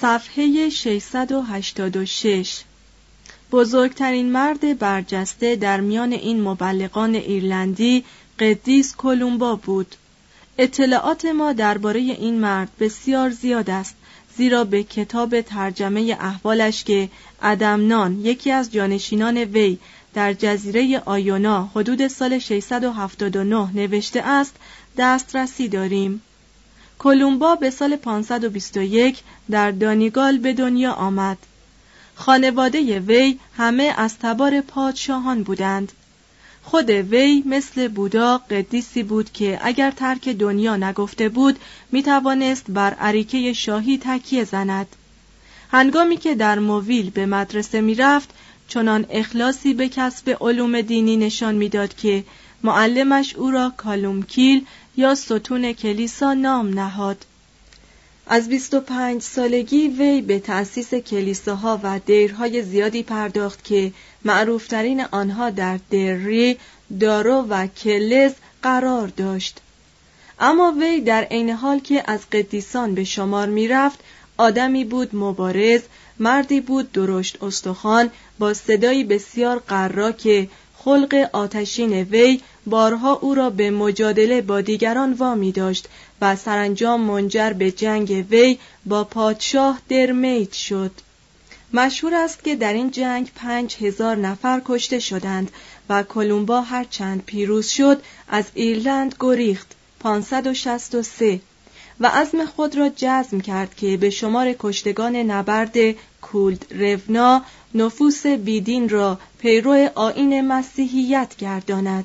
صفحه 686 بزرگترین مرد برجسته در میان این مبلغان ایرلندی قدیس کلمبا بود. اطلاعات ما درباره این مرد بسیار زیاد است زیرا به کتاب ترجمه احوالش که ادمنان یکی از جانشینان وی در جزیره آیونا حدود سال 679 نوشته است دسترسی داریم. کلمبا به سال 521 در دانیگال به دنیا آمد. خانواده وی همه از تبار پادشاهان بودند. خود وی مثل بودا قدیسی بود که اگر ترک دنیا نگفته بود می توانست بر عریکه شاهی تکیه زند. هنگامی که در موویل به مدرسه می رفت چنان اخلاصی به کسب علوم دینی نشان می‌داد که معلمش او را کالومکیل یا ستون کلیسا نام نهاد از 25 سالگی وی به تأسیس کلیساها و دیرهای زیادی پرداخت که معروفترین آنها در دری، دارو و کلز قرار داشت. اما وی در عین حال که از قدیسان به شمار می رفت، آدمی بود مبارز، مردی بود درشت استخوان با صدایی بسیار قرا که خلق آتشین وی بارها او را به مجادله با دیگران وامی داشت و سرانجام منجر به جنگ وی با پادشاه درمیت شد. مشهور است که در این جنگ پنج هزار نفر کشته شدند و کلمبا هرچند پیروز شد از ایرلند گریخت 563 و عزم خود را جزم کرد که به شمار کشتگان نبرد کولد رفنا نفوس بیدین را پیرو آین مسیحیت گرداند.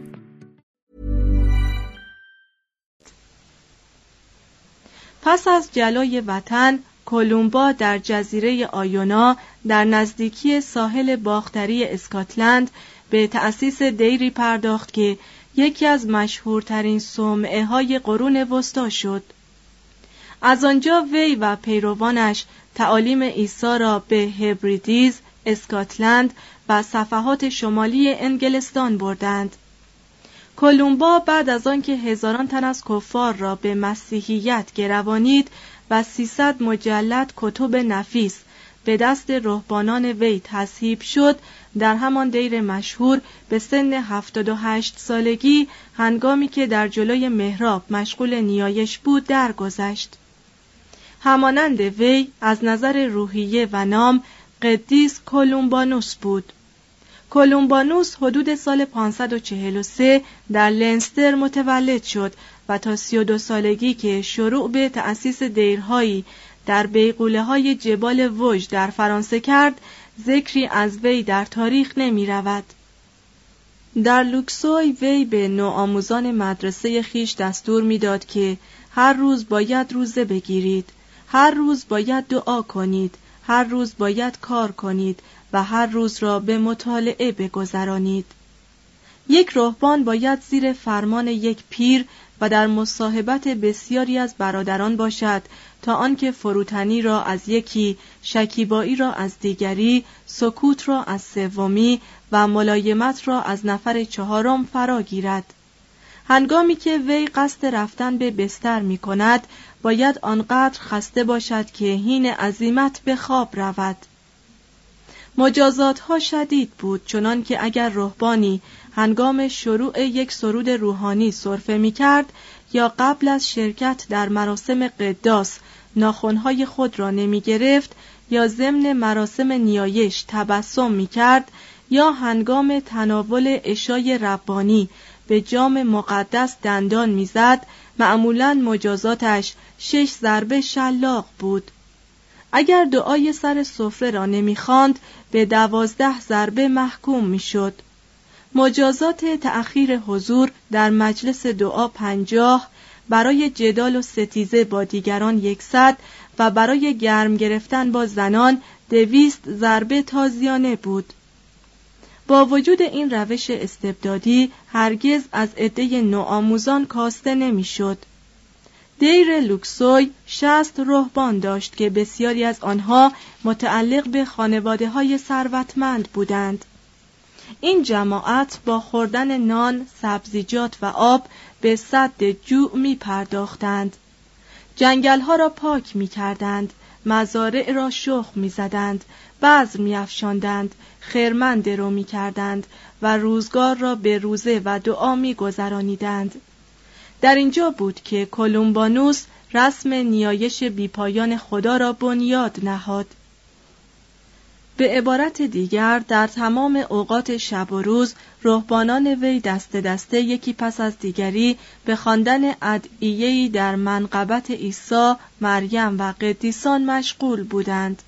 پس از جلای وطن کولومبا در جزیره آیونا در نزدیکی ساحل باختری اسکاتلند به تأسیس دیری پرداخت که یکی از مشهورترین صومعه های قرون وسطا شد از آنجا وی و پیروانش تعالیم عیسی را به هبریدیز، اسکاتلند و صفحات شمالی انگلستان بردند. کلمبا بعد از آنکه هزاران تن از کفار را به مسیحیت گروانید و 300 مجلد کتب نفیس به دست رهبانان وی تصهیب شد در همان دیر مشهور به سن 78 سالگی هنگامی که در جلوی محراب مشغول نیایش بود درگذشت. همانند وی از نظر روحیه و نام قدیس کولومبانوس بود. کولومبانوس حدود سال 543 در لنستر متولد شد و تا 32 سالگی که شروع به تأسیس دیرهایی در بیقوله های جبال وج در فرانسه کرد ذکری از وی در تاریخ نمی رود. در لوکسوی وی به نوآموزان مدرسه خیش دستور می‌داد که هر روز باید روزه بگیرید هر روز باید دعا کنید هر روز باید کار کنید و هر روز را به مطالعه بگذرانید. یک رهبان باید زیر فرمان یک پیر و در مصاحبت بسیاری از برادران باشد تا آنکه فروتنی را از یکی شکیبایی را از دیگری سکوت را از سومی و ملایمت را از نفر چهارم فرا گیرد. هنگامی که وی قصد رفتن به بستر می کند باید آنقدر خسته باشد که هین عظیمت به خواب رود. مجازات ها شدید بود چنان که اگر رهبانی هنگام شروع یک سرود روحانی صرفه می کرد یا قبل از شرکت در مراسم قداس ناخونهای خود را نمی گرفت یا ضمن مراسم نیایش تبسم می کرد یا هنگام تناول اشای ربانی به جام مقدس دندان می‌زد معمولا مجازاتش شش ضربه شلاق بود. اگر دعای سر سفره را نمی‌خواند به دوازده ضربه محکوم می‌شد مجازات تأخیر حضور در مجلس دعا پنجاه برای جدال و ستیزه با دیگران یکصد و برای گرم گرفتن با زنان دویست ضربه تازیانه بود با وجود این روش استبدادی هرگز از عده نوآموزان کاسته نمی‌شد. دیر لوکسوی شست رهبان داشت که بسیاری از آنها متعلق به خانواده های ثروتمند بودند. این جماعت با خوردن نان، سبزیجات و آب به صد جوع می پرداختند. جنگل ها را پاک می کردند، مزارع را شخ می زدند، بذر می افشاندند، خیرمن درو می کردند و روزگار را به روزه و دعا می گذرانیدند. در اینجا بود که کولومبانوس رسم نیایش بیپایان خدا را بنیاد نهاد. به عبارت دیگر در تمام اوقات شب و روز رهبانان وی دست دسته یکی پس از دیگری به خواندن ادعیه‌ای در منقبت عیسی، مریم و قدیسان مشغول بودند.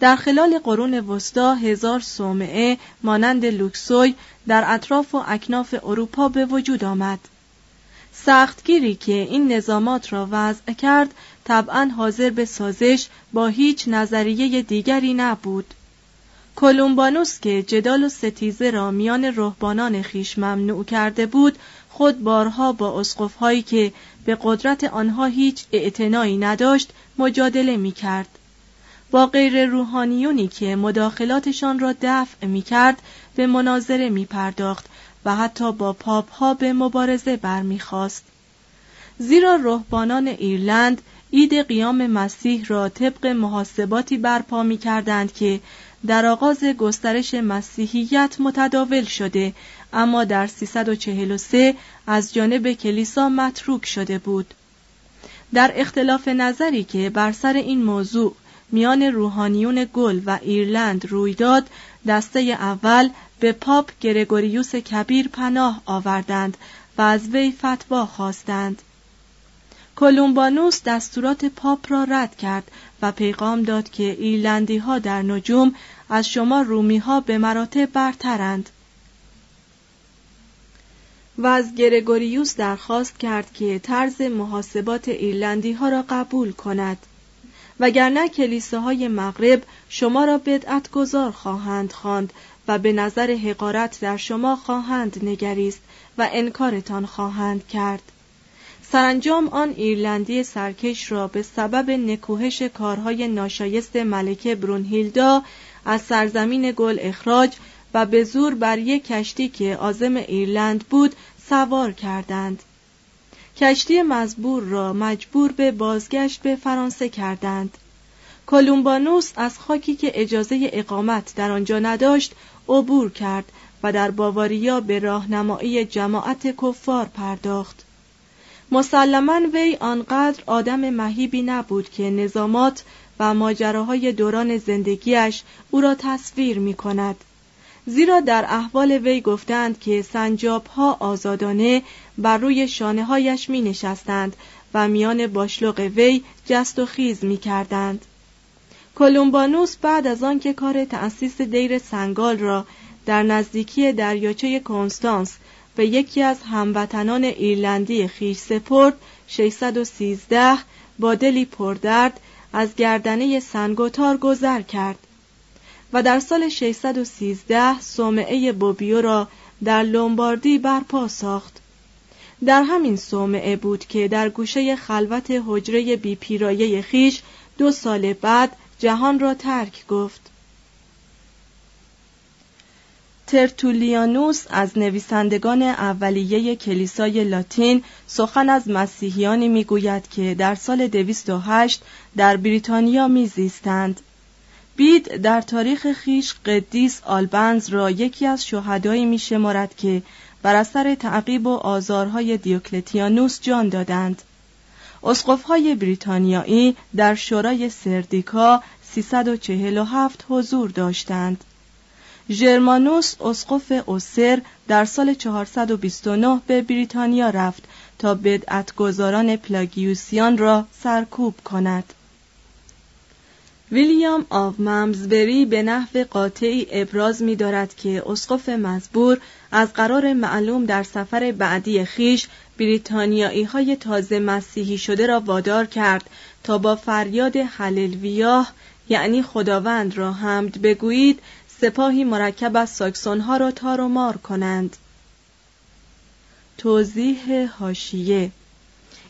در خلال قرون وسطا هزار صومعه مانند لوکسوی در اطراف و اکناف اروپا به وجود آمد. سختگیری که این نظامات را وضع کرد طبعا حاضر به سازش با هیچ نظریه دیگری نبود. کولومبانوس که جدال و ستیزه را میان رهبانان خیش ممنوع کرده بود خود بارها با اسقفهایی که به قدرت آنها هیچ اعتنایی نداشت مجادله می کرد. با غیر روحانیونی که مداخلاتشان را دفع می کرد به مناظره می پرداخت و حتی با پاپ ها به مبارزه برمیخواست. زیرا رهبانان ایرلند اید قیام مسیح را طبق محاسباتی برپا می کردند که در آغاز گسترش مسیحیت متداول شده اما در 343 از جانب کلیسا متروک شده بود در اختلاف نظری که بر سر این موضوع میان روحانیون گل و ایرلند روی داد دسته اول به پاپ گرگوریوس کبیر پناه آوردند و از وی فتوا خواستند. کولومبانوس دستورات پاپ را رد کرد و پیغام داد که ایرلندی ها در نجوم از شما رومی ها به مراتب برترند. و از گرگوریوس درخواست کرد که طرز محاسبات ایرلندی ها را قبول کند. وگرنه کلیساهای مغرب شما را بدعت گذار خواهند خواند و به نظر حقارت در شما خواهند نگریست و انکارتان خواهند کرد. سرانجام آن ایرلندی سرکش را به سبب نکوهش کارهای ناشایست ملکه برونهیلدا از سرزمین گل اخراج و به زور بر یک کشتی که آزم ایرلند بود سوار کردند. کشتی مزبور را مجبور به بازگشت به فرانسه کردند. کولومبانوس از خاکی که اجازه اقامت در آنجا نداشت عبور کرد و در باواریا به راهنمایی جماعت کفار پرداخت. مسلما وی آنقدر آدم مهیبی نبود که نظامات و ماجراهای دوران زندگیش او را تصویر می کند زیرا در احوال وی گفتند که سنجاب ها آزادانه بر روی شانه هایش می نشستند و میان باشلوق وی جست و خیز می کردند. کولومبانوس بعد از آنکه کار تأسیس دیر سنگال را در نزدیکی دریاچه کنستانس به یکی از هموطنان ایرلندی خیش سپرد 613 با دلی پردرد از گردنه سنگوتار گذر کرد و در سال 613 صومعه بوبیو را در لومباردی برپا ساخت. در همین صومعه بود که در گوشه خلوت حجره بی پیرایه خیش دو سال بعد جهان را ترک گفت. ترتولیانوس از نویسندگان اولیه کلیسای لاتین سخن از مسیحیانی می‌گوید که در سال 208 در بریتانیا میزیستند. بید در تاریخ خیش قدیس آلبنز را یکی از شهدایی می شمارد که بر اثر تعقیب و آزارهای دیوکلتیانوس جان دادند. اسقفهای بریتانیایی در شورای سردیکا 347 حضور داشتند. ژرمانوس اسقف اوسر در سال 429 به بریتانیا رفت تا بدعتگذاران پلاگیوسیان را سرکوب کند. ویلیام آف ممزبری به نحو قاطعی ابراز می دارد که اسقف مزبور از قرار معلوم در سفر بعدی خیش بریتانیایی های تازه مسیحی شده را وادار کرد تا با فریاد حللویاه یعنی خداوند را حمد بگویید سپاهی مرکب از ساکسون ها را تار و مار کنند. توضیح هاشیه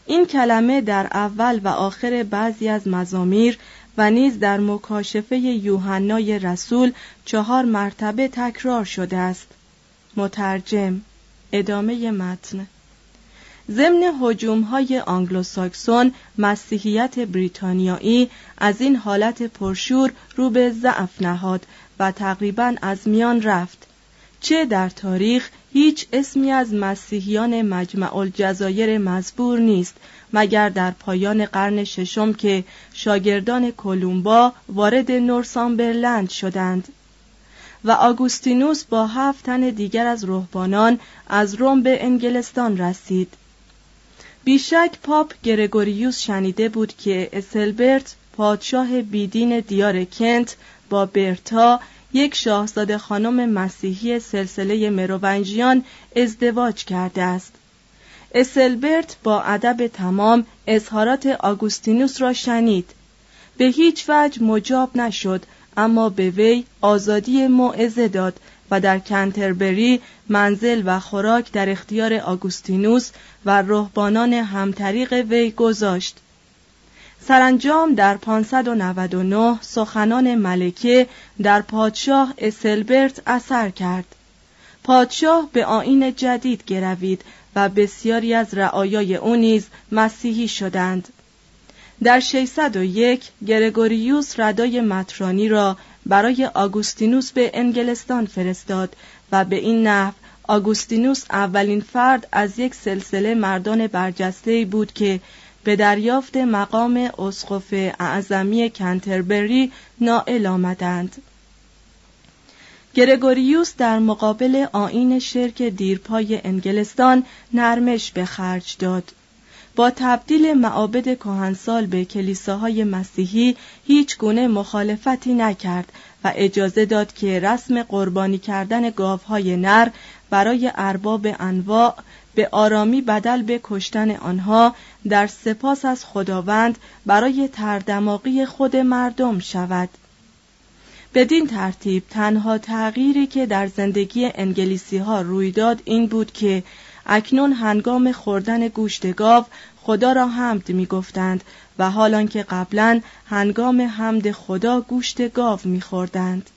این کلمه در اول و آخر بعضی از مزامیر و نیز در مکاشفه یوحنای رسول چهار مرتبه تکرار شده است. مترجم ادامه متن. ضمن هجوم های آنگلوساکسون مسیحیت بریتانیایی از این حالت پرشور رو به ضعف نهاد و تقریبا از میان رفت. چه در تاریخ هیچ اسمی از مسیحیان مجمع الجزایر مزبور نیست مگر در پایان قرن ششم که شاگردان کولومبا وارد نورسامبرلند شدند. و آگوستینوس با هفت تن دیگر از رهبانان از روم به انگلستان رسید. بیشک پاپ گرگوریوس شنیده بود که اسلبرت پادشاه بیدین دیار کنت با برتا یک شاهزاده خانم مسیحی سلسله مروونجیان ازدواج کرده است. اسلبرت با ادب تمام اظهارات آگوستینوس را شنید. به هیچ وجه مجاب نشد اما به وی آزادی موعظه داد و در کنتربری منزل و خوراک در اختیار آگوستینوس و رهبانان همطریق وی گذاشت. سرانجام در 599 سخنان ملکه در پادشاه اسلبرت اثر کرد. پادشاه به آین جدید گروید و بسیاری از رعایای او نیز مسیحی شدند. در 601 گرگوریوس ردای مترانی را برای آگوستینوس به انگلستان فرستاد و به این نحو آگوستینوس اولین فرد از یک سلسله مردان برجسته بود که به دریافت مقام اسقف اعظمی کنتربری نائل آمدند. گرگوریوس در مقابل آین شرک دیرپای انگلستان نرمش به خرج داد. با تبدیل معابد کهنسال به کلیساهای مسیحی هیچ گونه مخالفتی نکرد و اجازه داد که رسم قربانی کردن گاوهای نر برای ارباب انواع به آرامی بدل به کشتن آنها در سپاس از خداوند برای تردماقی خود مردم شود بدین ترتیب تنها تغییری که در زندگی انگلیسی ها روی داد این بود که اکنون هنگام خوردن گوشت گاو خدا را حمد می گفتند و حالان که قبلا هنگام حمد خدا گوشت گاو می خوردند.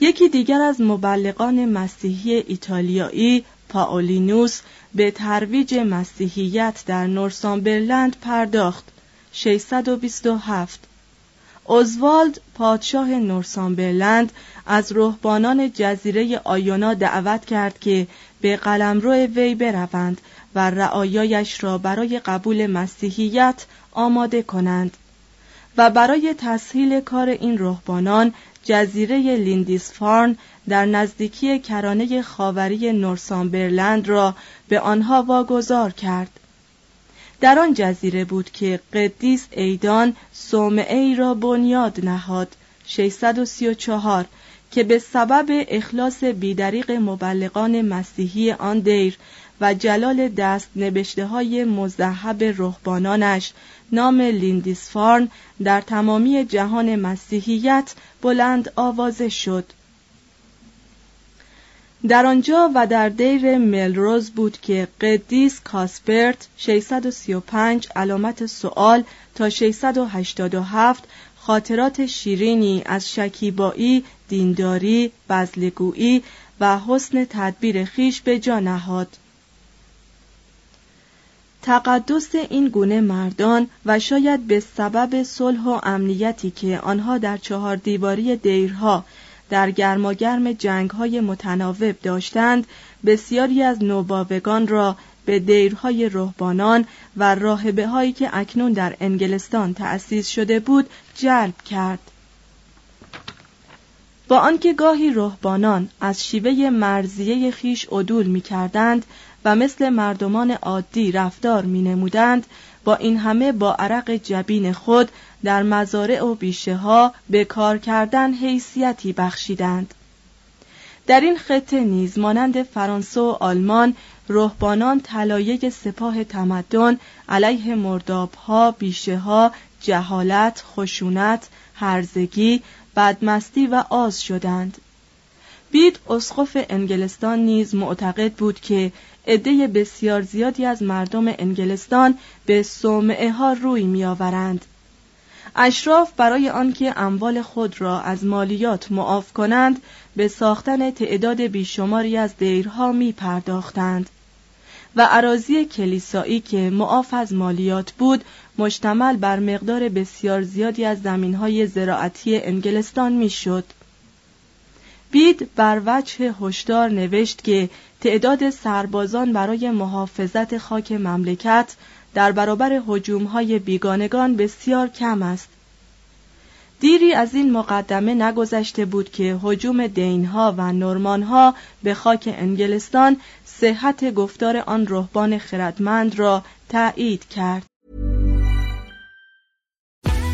یکی دیگر از مبلغان مسیحی ایتالیایی پاولینوس به ترویج مسیحیت در نورسامبرلند پرداخت. 627 اوزوالد پادشاه نورسامبرلند از رهبانان جزیره آیونا دعوت کرد که به قلمرو وی بروند و رعایایش را برای قبول مسیحیت آماده کنند. و برای تسهیل کار این رهبانان جزیره لیندیسفارن در نزدیکی کرانه خاوری نورسامبرلند را به آنها واگذار کرد. در آن جزیره بود که قدیس ایدان صومعه ای را بنیاد نهاد 634 که به سبب اخلاص بیدریق مبلغان مسیحی آن دیر و جلال دست نبشته های مذهب رهبانانش نام لیندیسفارن در تمامی جهان مسیحیت بلند آوازه شد در آنجا و در دیر ملروز بود که قدیس کاسپرت 635 علامت سوال تا 687 خاطرات شیرینی از شکیبایی، دینداری، بزلگویی و حسن تدبیر خیش به جا نهاد. تقدس این گونه مردان و شاید به سبب صلح و امنیتی که آنها در چهار دیواری دیرها در گرماگرم جنگ های متناوب داشتند بسیاری از نوباوگان را به دیرهای رهبانان و راهبه هایی که اکنون در انگلستان تأسیس شده بود جلب کرد. با آنکه گاهی رهبانان از شیوه مرزیه خیش عدول می کردند و مثل مردمان عادی رفتار می نمودند با این همه با عرق جبین خود در مزارع و بیشه ها به کار کردن حیثیتی بخشیدند. در این خطه نیز مانند فرانسه و آلمان رهبانان طلایه سپاه تمدن علیه مردابها بیشه ها جهالت خشونت هرزگی بدمستی و آز شدند. بید اسقف انگلستان نیز معتقد بود که عده بسیار زیادی از مردم انگلستان به صومعه ها روی میآورند اشراف برای آنکه اموال خود را از مالیات معاف کنند به ساختن تعداد بیشماری از دیرها می پرداختند و عراضی کلیسایی که معاف از مالیات بود مشتمل بر مقدار بسیار زیادی از زمینهای زراعتی انگلستان می‌شد. بید بر وجه هشدار نوشت که تعداد سربازان برای محافظت خاک مملکت در برابر هجومهای بیگانگان بسیار کم است. دیری از این مقدمه نگذشته بود که حجوم دینها و نورمانها به خاک انگلستان صحت گفتار آن رهبان خردمند را تایید کرد.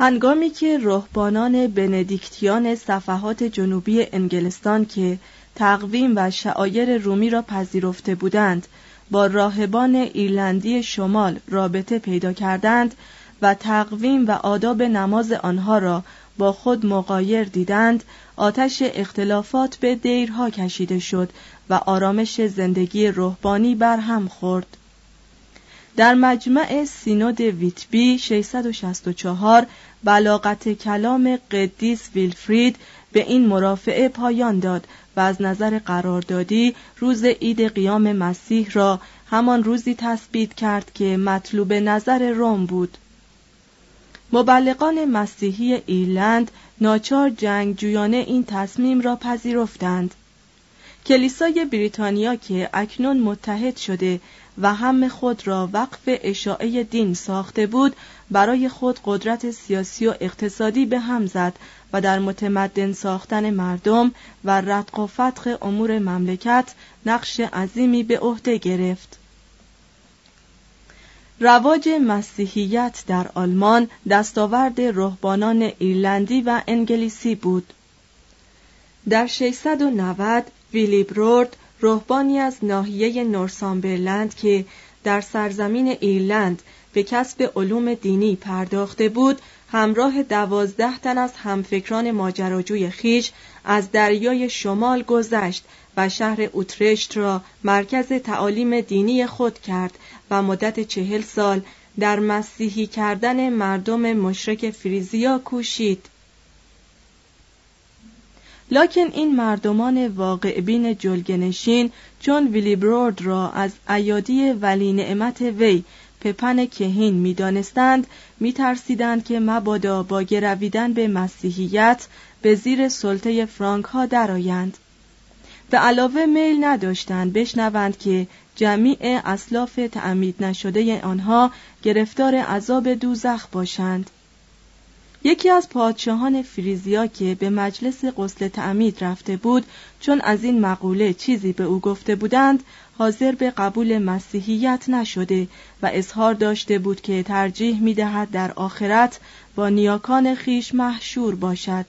هنگامی که رهبانان بندیکتیان صفحات جنوبی انگلستان که تقویم و شعایر رومی را پذیرفته بودند با راهبان ایرلندی شمال رابطه پیدا کردند و تقویم و آداب نماز آنها را با خود مقایر دیدند آتش اختلافات به دیرها کشیده شد و آرامش زندگی روحانی برهم خورد. در مجمع سینود ویتبی 664 بلاغت کلام قدیس ویلفرید به این مرافعه پایان داد و از نظر قراردادی روز عید قیام مسیح را همان روزی تثبیت کرد که مطلوب نظر روم بود. مبلغان مسیحی ایرلند ناچار جنگجویانه این تصمیم را پذیرفتند. کلیسای بریتانیا که اکنون متحد شده و هم خود را وقف اشاعه دین ساخته بود برای خود قدرت سیاسی و اقتصادی به هم زد و در متمدن ساختن مردم و رتق و فتق امور مملکت نقش عظیمی به عهده گرفت. رواج مسیحیت در آلمان دستاورد رهبانان ایرلندی و انگلیسی بود. در 690 ویلیبرورد رهبانی از ناحیه نورسامبرلند که در سرزمین ایرلند به کسب علوم دینی پرداخته بود همراه دوازده تن از همفکران ماجراجوی خیش از دریای شمال گذشت و شهر اوترشت را مرکز تعالیم دینی خود کرد و مدت چهل سال در مسیحی کردن مردم مشرک فریزیا کوشید. لکن این مردمان واقع بین جلگنشین چون ویلیبرورد را از ایادی ولی نعمت وی پپن کهین می ترسیدند که مبادا با گرویدن به مسیحیت به زیر سلطه فرانک ها درآیند. به علاوه میل نداشتند بشنوند که جمیع اسلاف تعمید نشده آنها گرفتار عذاب دوزخ باشند. یکی از پادشاهان فریزیا که به مجلس غسل تعمید رفته بود چون از این مقوله چیزی به او گفته بودند حاضر به قبول مسیحیت نشده و اظهار داشته بود که ترجیح می دهد در آخرت با نیاکان خیش محشور باشد.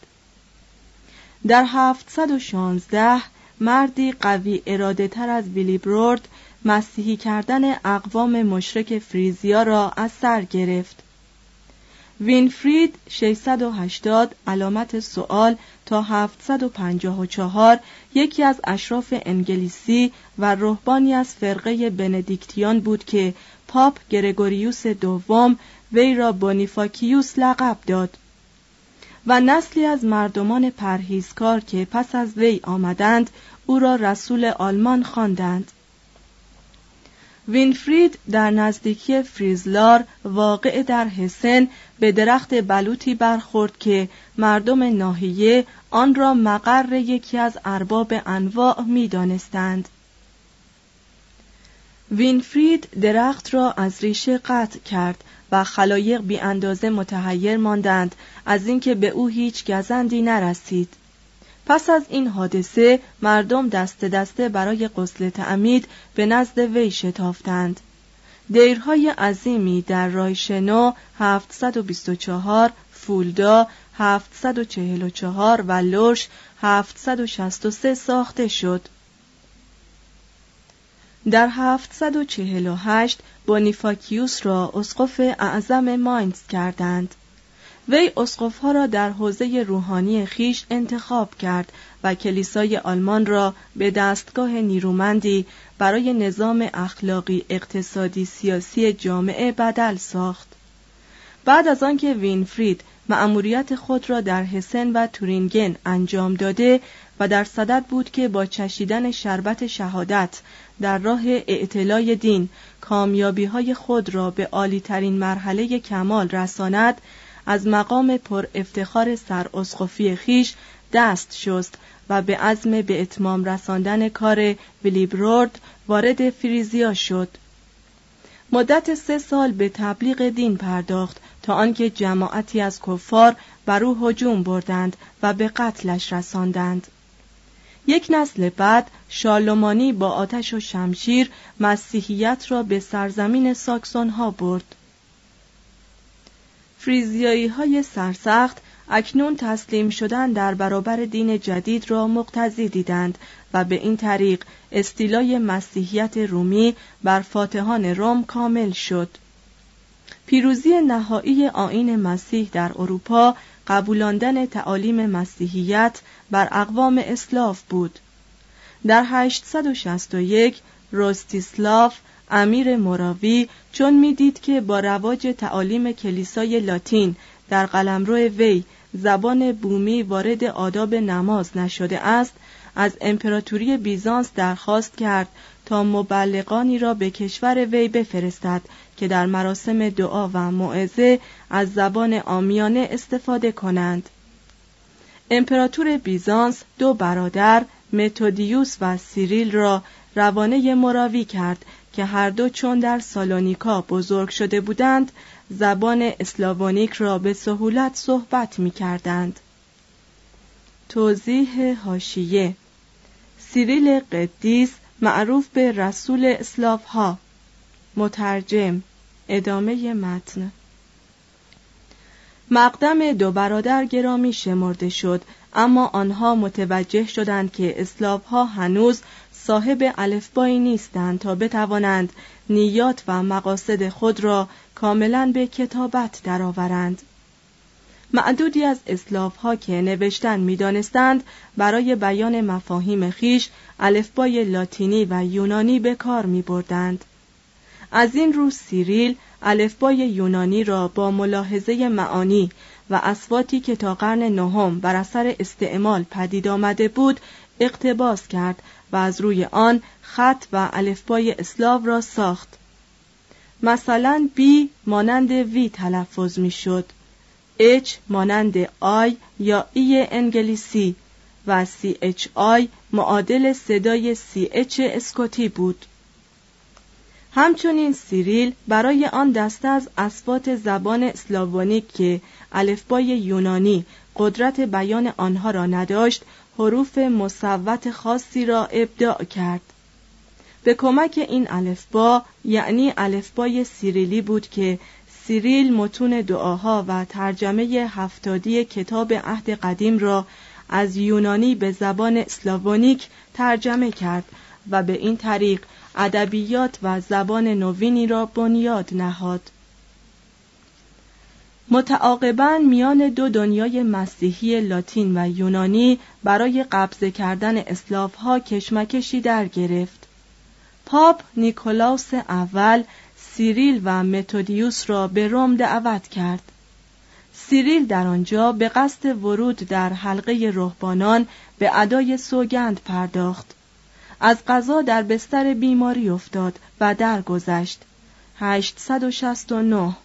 در 716 مردی قوی اراده تر از ویلیبرورد مسیحی کردن اقوام مشرک فریزیا را از سر گرفت. وینفرید 680 علامت سوال تا 754 یکی از اشراف انگلیسی و رهبانی از فرقه بندیکتیان بود که پاپ گرگوریوس دوم وی را بونیفاکیوس لقب داد. و نسلی از مردمان پرهیزکار که پس از وی آمدند او را رسول آلمان خواندند. وینفرید در نزدیکی فریزلار واقع در حسن به درخت بلوطی برخورد که مردم ناحیه آن را مقر یکی از ارباب انواع می دانستند. وینفرید درخت را از ریشه قطع کرد و خلایق بی اندازه متحیر ماندند از اینکه به او هیچ گزندی نرسید. پس از این حادثه مردم دست دسته برای غسل تعمید به نزد وی شتافتند. دیرهای عظیمی در رایشنو 724 فولدا 744 و لوش 763 ساخته شد. در 748 بونیفاکیوس را اسقف اعظم ماینز کردند. وی اسقفها را در حوزه روحانی خیش انتخاب کرد و کلیسای آلمان را به دستگاه نیرومندی برای نظام اخلاقی اقتصادی سیاسی جامعه بدل ساخت. بعد از آنکه وینفرید مأموریت خود را در حسن و تورینگن انجام داده و در صدد بود که با چشیدن شربت شهادت در راه اعتلای دین کامیابی های خود را به عالی ترین مرحله کمال رساند از مقام پر افتخار سر خیش دست شست و به عزم به اتمام رساندن کار ویلیبرورد وارد فریزیا شد. مدت سه سال به تبلیغ دین پرداخت تا آنکه جماعتی از کفار بر او هجوم بردند و به قتلش رساندند. یک نسل بعد شالومانی با آتش و شمشیر مسیحیت را به سرزمین ساکسون ها برد. فریزیایی های سرسخت اکنون تسلیم شدن در برابر دین جدید را مقتضی دیدند و به این طریق استیلای مسیحیت رومی بر فاتحان روم کامل شد. پیروزی نهایی آین مسیح در اروپا قبولاندن تعالیم مسیحیت بر اقوام اسلاف بود. در 861 روستیسلاف امیر موراوی چون می‌دید که با رواج تعالیم کلیسای لاتین در قلمرو وی زبان بومی وارد آداب نماز نشده است از امپراتوری بیزانس درخواست کرد تا مبلغانی را به کشور وی بفرستد که در مراسم دعا و موعظه از زبان آمیانه استفاده کنند. امپراتور بیزانس دو برادر متودیوس و سیریل را روانه مراوی کرد که هر دو چون در سالونیکا بزرگ شده بودند زبان اسلاوونیک را به سهولت صحبت می کردند. توضیح حاشیه سیریل قدیس معروف به رسول اسلاف ها مترجم ادامه متن. مقدم دو برادر گرامی شمرده شد. اما آنها متوجه شدند که اسلاف ها هنوز صاحب الفبایی نیستند تا بتوانند نیات و مقاصد خود را کاملا به کتابت درآورند. معدودی از اسلاف ها که نوشتن می‌دانستند برای بیان مفاهیم خیش الفبای لاتینی و یونانی به کار می بردند. از این رو سیریل الفبای یونانی را با ملاحظه معانی و اصواتی که تا قرن نهم بر اثر استعمال پدید آمده بود اقتباس کرد و از روی آن خط و الفبای اسلاو را ساخت. مثلا B مانند V تلفظ می شد اچ مانند آی یا ای انگلیسی و CHI معادل صدای CH اسکوتی بود. همچنین سیریل برای آن دسته از اصوات زبان اسلاوونیک که الفبای یونانی قدرت بیان آنها را نداشت حروف مصوت خاصی را ابداع کرد. به کمک این الفبا یعنی الفبای سیریلی بود که سیریل متون دعاها و ترجمه هفتادی کتاب عهد قدیم را از یونانی به زبان اسلاوونیک ترجمه کرد و به این طریق ادبیات و زبان نوینی را بنیاد نهاد. متعاقبا میان دو دنیای مسیحی لاتین و یونانی برای قبضه کردن اسلاف ها کشمکشی در گرفت. پاپ نیکولاوس اول سیریل و متودیوس را به روم دعوت کرد. سیریل در آنجا به قصد ورود در حلقه رهبانان به ادای سوگند پرداخت. از قضا در بستر بیماری افتاد و درگذشت. 869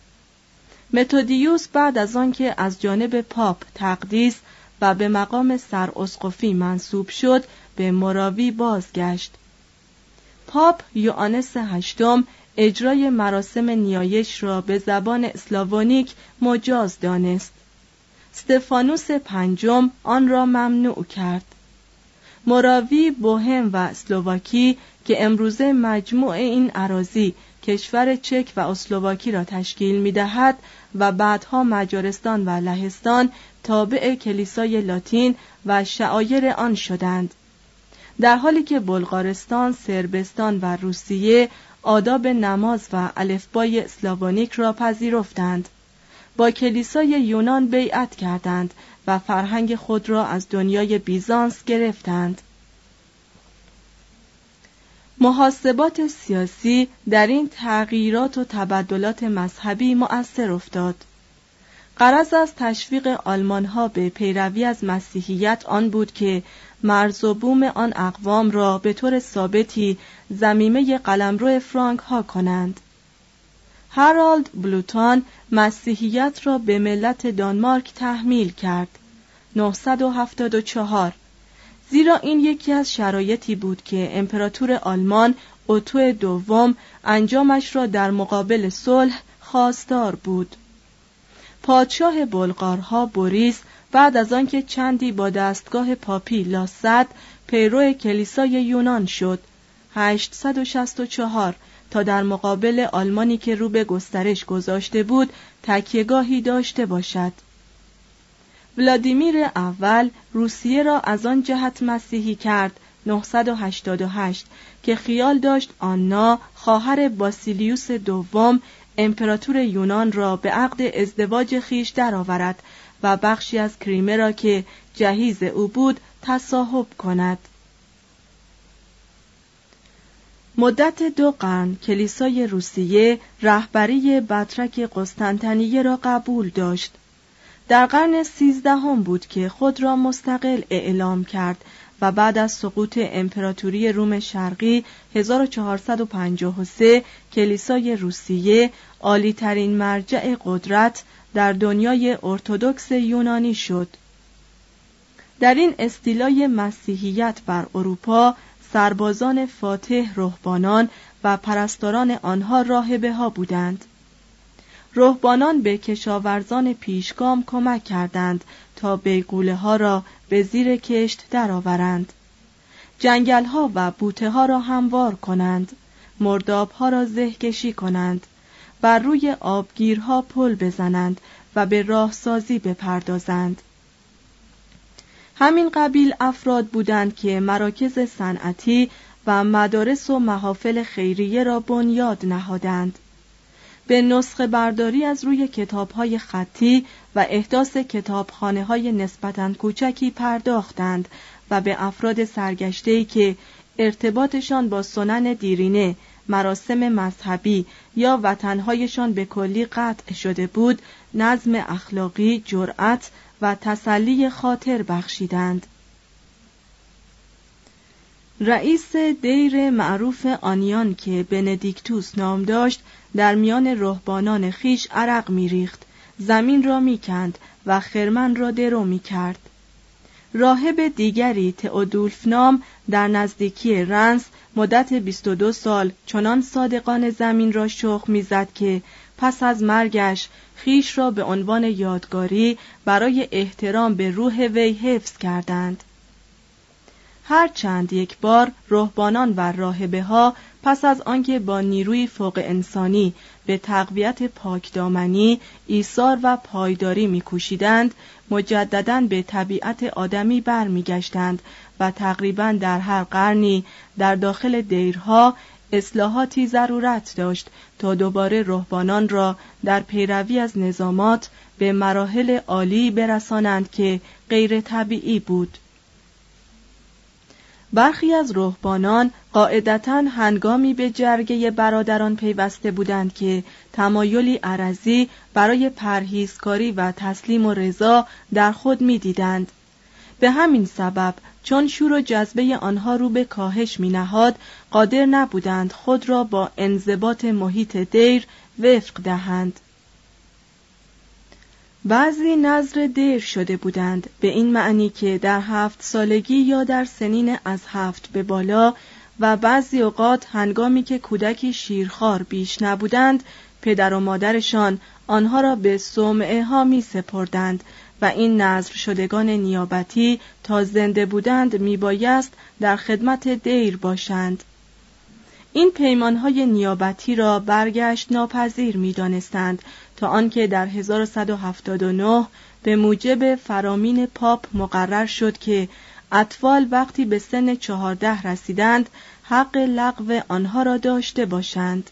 متودیوس بعد از آنکه از جانب پاپ تقدیس و به مقام سراسقفی منصوب شد به مراوی بازگشت. پاپ یوانس هشتم اجرای مراسم نیایش را به زبان اسلاوونیک مجاز دانست. استفانوس پنجم آن را ممنوع کرد. مراوی بوهم و اسلوواکی که امروزه مجموع این عراضی کشور چک و اسلوواکی را تشکیل می دهد و بعدها مجارستان و لهستان تابع کلیسای لاتین و شعایر آن شدند. در حالی که بلغارستان، سربستان و روسیه آداب نماز و الفبای اسلاوونیک را پذیرفتند. با کلیسای یونان بیعت کردند و فرهنگ خود را از دنیای بیزانس گرفتند. محاسبات سیاسی در این تغییرات و تبدلات مذهبی مؤثر افتاد. قرض از تشویق آلمان ها به پیروی از مسیحیت آن بود که مرز و بوم آن اقوام را به طور ثابتی زمیمه قلمرو فرانک ها کنند. هارالد بلوتان مسیحیت را به ملت دانمارک تحمیل کرد. 974 زیرا این یکی از شرایطی بود که امپراتور آلمان اوتو دوم انجامش را در مقابل صلح خواستار بود. پادشاه بلغارها بوریس بعد از آنکه چندی با دستگاه پاپی لاسد پیرو کلیسای یونان شد. 864 تا در مقابل آلمانی که رو به گسترش گذاشته بود تکیهگاهی داشته باشد. ولادیمیر اول روسیه را از آن جهت مسیحی کرد 988 که خیال داشت آنا خواهر باسیلیوس دوم امپراتور یونان را به عقد ازدواج خیش درآورد و بخشی از کریمه را که جهیز او بود تصاحب کند. مدت دو قرن کلیسای روسیه رهبری بطرک قسطنطنیه را قبول داشت. در قرن سیزدهم بود که خود را مستقل اعلام کرد و بعد از سقوط امپراتوری روم شرقی 1453 کلیسای روسیه عالیترین مرجع قدرت در دنیای ارتودکس یونانی شد. در این استیلای مسیحیت بر اروپا سربازان فاتح رهبانان و پرستاران آنها راهبه ها بودند. رهبانان به کشاورزان پیشگام کمک کردند تا بیگوله ها را به زیر کشت درآورند. جنگل ها و بوته ها را هموار کنند. مرداب ها را زهکشی کنند. بر روی آبگیرها پل بزنند و به راهسازی بپردازند. همین قبیل افراد بودند که مراکز صنعتی و مدارس و محافل خیریه را بنیاد نهادند. به نسخه برداری از روی کتاب های خطی و احداث کتابخانه های نسبتاً کوچکی پرداختند و به افراد سرگشته‌ای که ارتباطشان با سنن دیرینه مراسم مذهبی یا وطنهایشان به کلی قطع شده بود نظم اخلاقی جرأت و تسلی خاطر بخشیدند. رئیس دیر معروف آنیان که بندیکتوس نام داشت در میان رهبانان خیش عرق میریخت. زمین را می‌کند و خرمن را درو می‌کرد. راهب دیگری تئودولف نام در نزدیکی رنس مدت 22 سال چنان صادقان زمین را شخ می‌زد که پس از مرگش خیش را به عنوان یادگاری برای احترام به روح وی حفظ کردند. هر چند یک بار رهبانان و راهبه ها پس از آنکه با نیروی فوق انسانی به تقویت پاکدامنی، ایثار و پایداری میکوشیدند، مجددا به طبیعت آدمی برمیگشتند و تقریبا در هر قرنی در داخل دیرها اصلاحاتی ضرورت داشت تا دوباره رهبانان را در پیروی از نظامات به مراحل عالی برسانند که غیر طبیعی بود. برخی از رهبانان قاعدتا هنگامی به جرگه برادران پیوسته بودند که تمایلی عرضی برای پرهیزکاری و تسلیم و رضا در خود می‌دیدند. به همین سبب چون شور و جذبه آنها رو به کاهش می نهاد قادر نبودند خود را با انضباط محیط دیر وفق دهند. بعضی نظر دیر شده بودند. به این معنی که در هفت سالگی یا در سنین از هفت به بالا و بعضی اوقات هنگامی که کودکی شیرخوار بیش نبودند پدر و مادرشان آنها را به سومعه ها می سپردند و این نظر شدگان نیابتی تا زنده بودند می بایست در خدمت دیر باشند. این پیمانهای نیابتی را برگشت ناپذیر می دانستند تا آنکه در 1179 به موجب فرامین پاپ مقرر شد که اطفال وقتی به سن چهارده رسیدند حق لغو آنها را داشته باشند.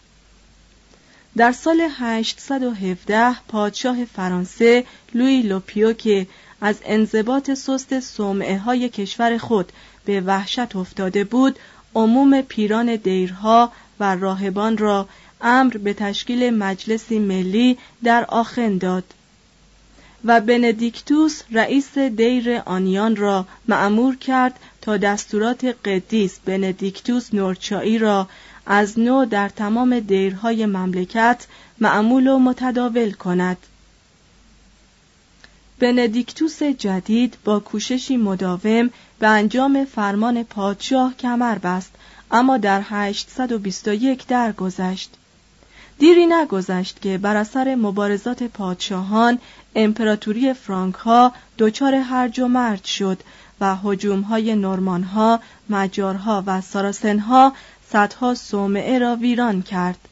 در سال 817 پادشاه فرانسه لوی لوپیو که از انضباط سست سومعه های کشور خود به وحشت افتاده بود عموم پیران دیرها و راهبان را امر به تشکیل مجلسی ملی در آخن داد و بندیکتوس رئیس دیر آنیان را معمور کرد تا دستورات قدیس بندیکتوس نورچایی را از نو در تمام دیرهای مملکت معمول و متداول کند. بندیکتوس جدید با کوششی مداوم به انجام فرمان پادشاه کمر بست اما در 821 درگذشت دیری نگذشت که بر اثر مبارزات پادشاهان امپراتوری فرانک ها دچار هرج و مرج شد و حجوم های نورمان ها، مجارها و ساراسن ها صدها صومعه را ویران کرد.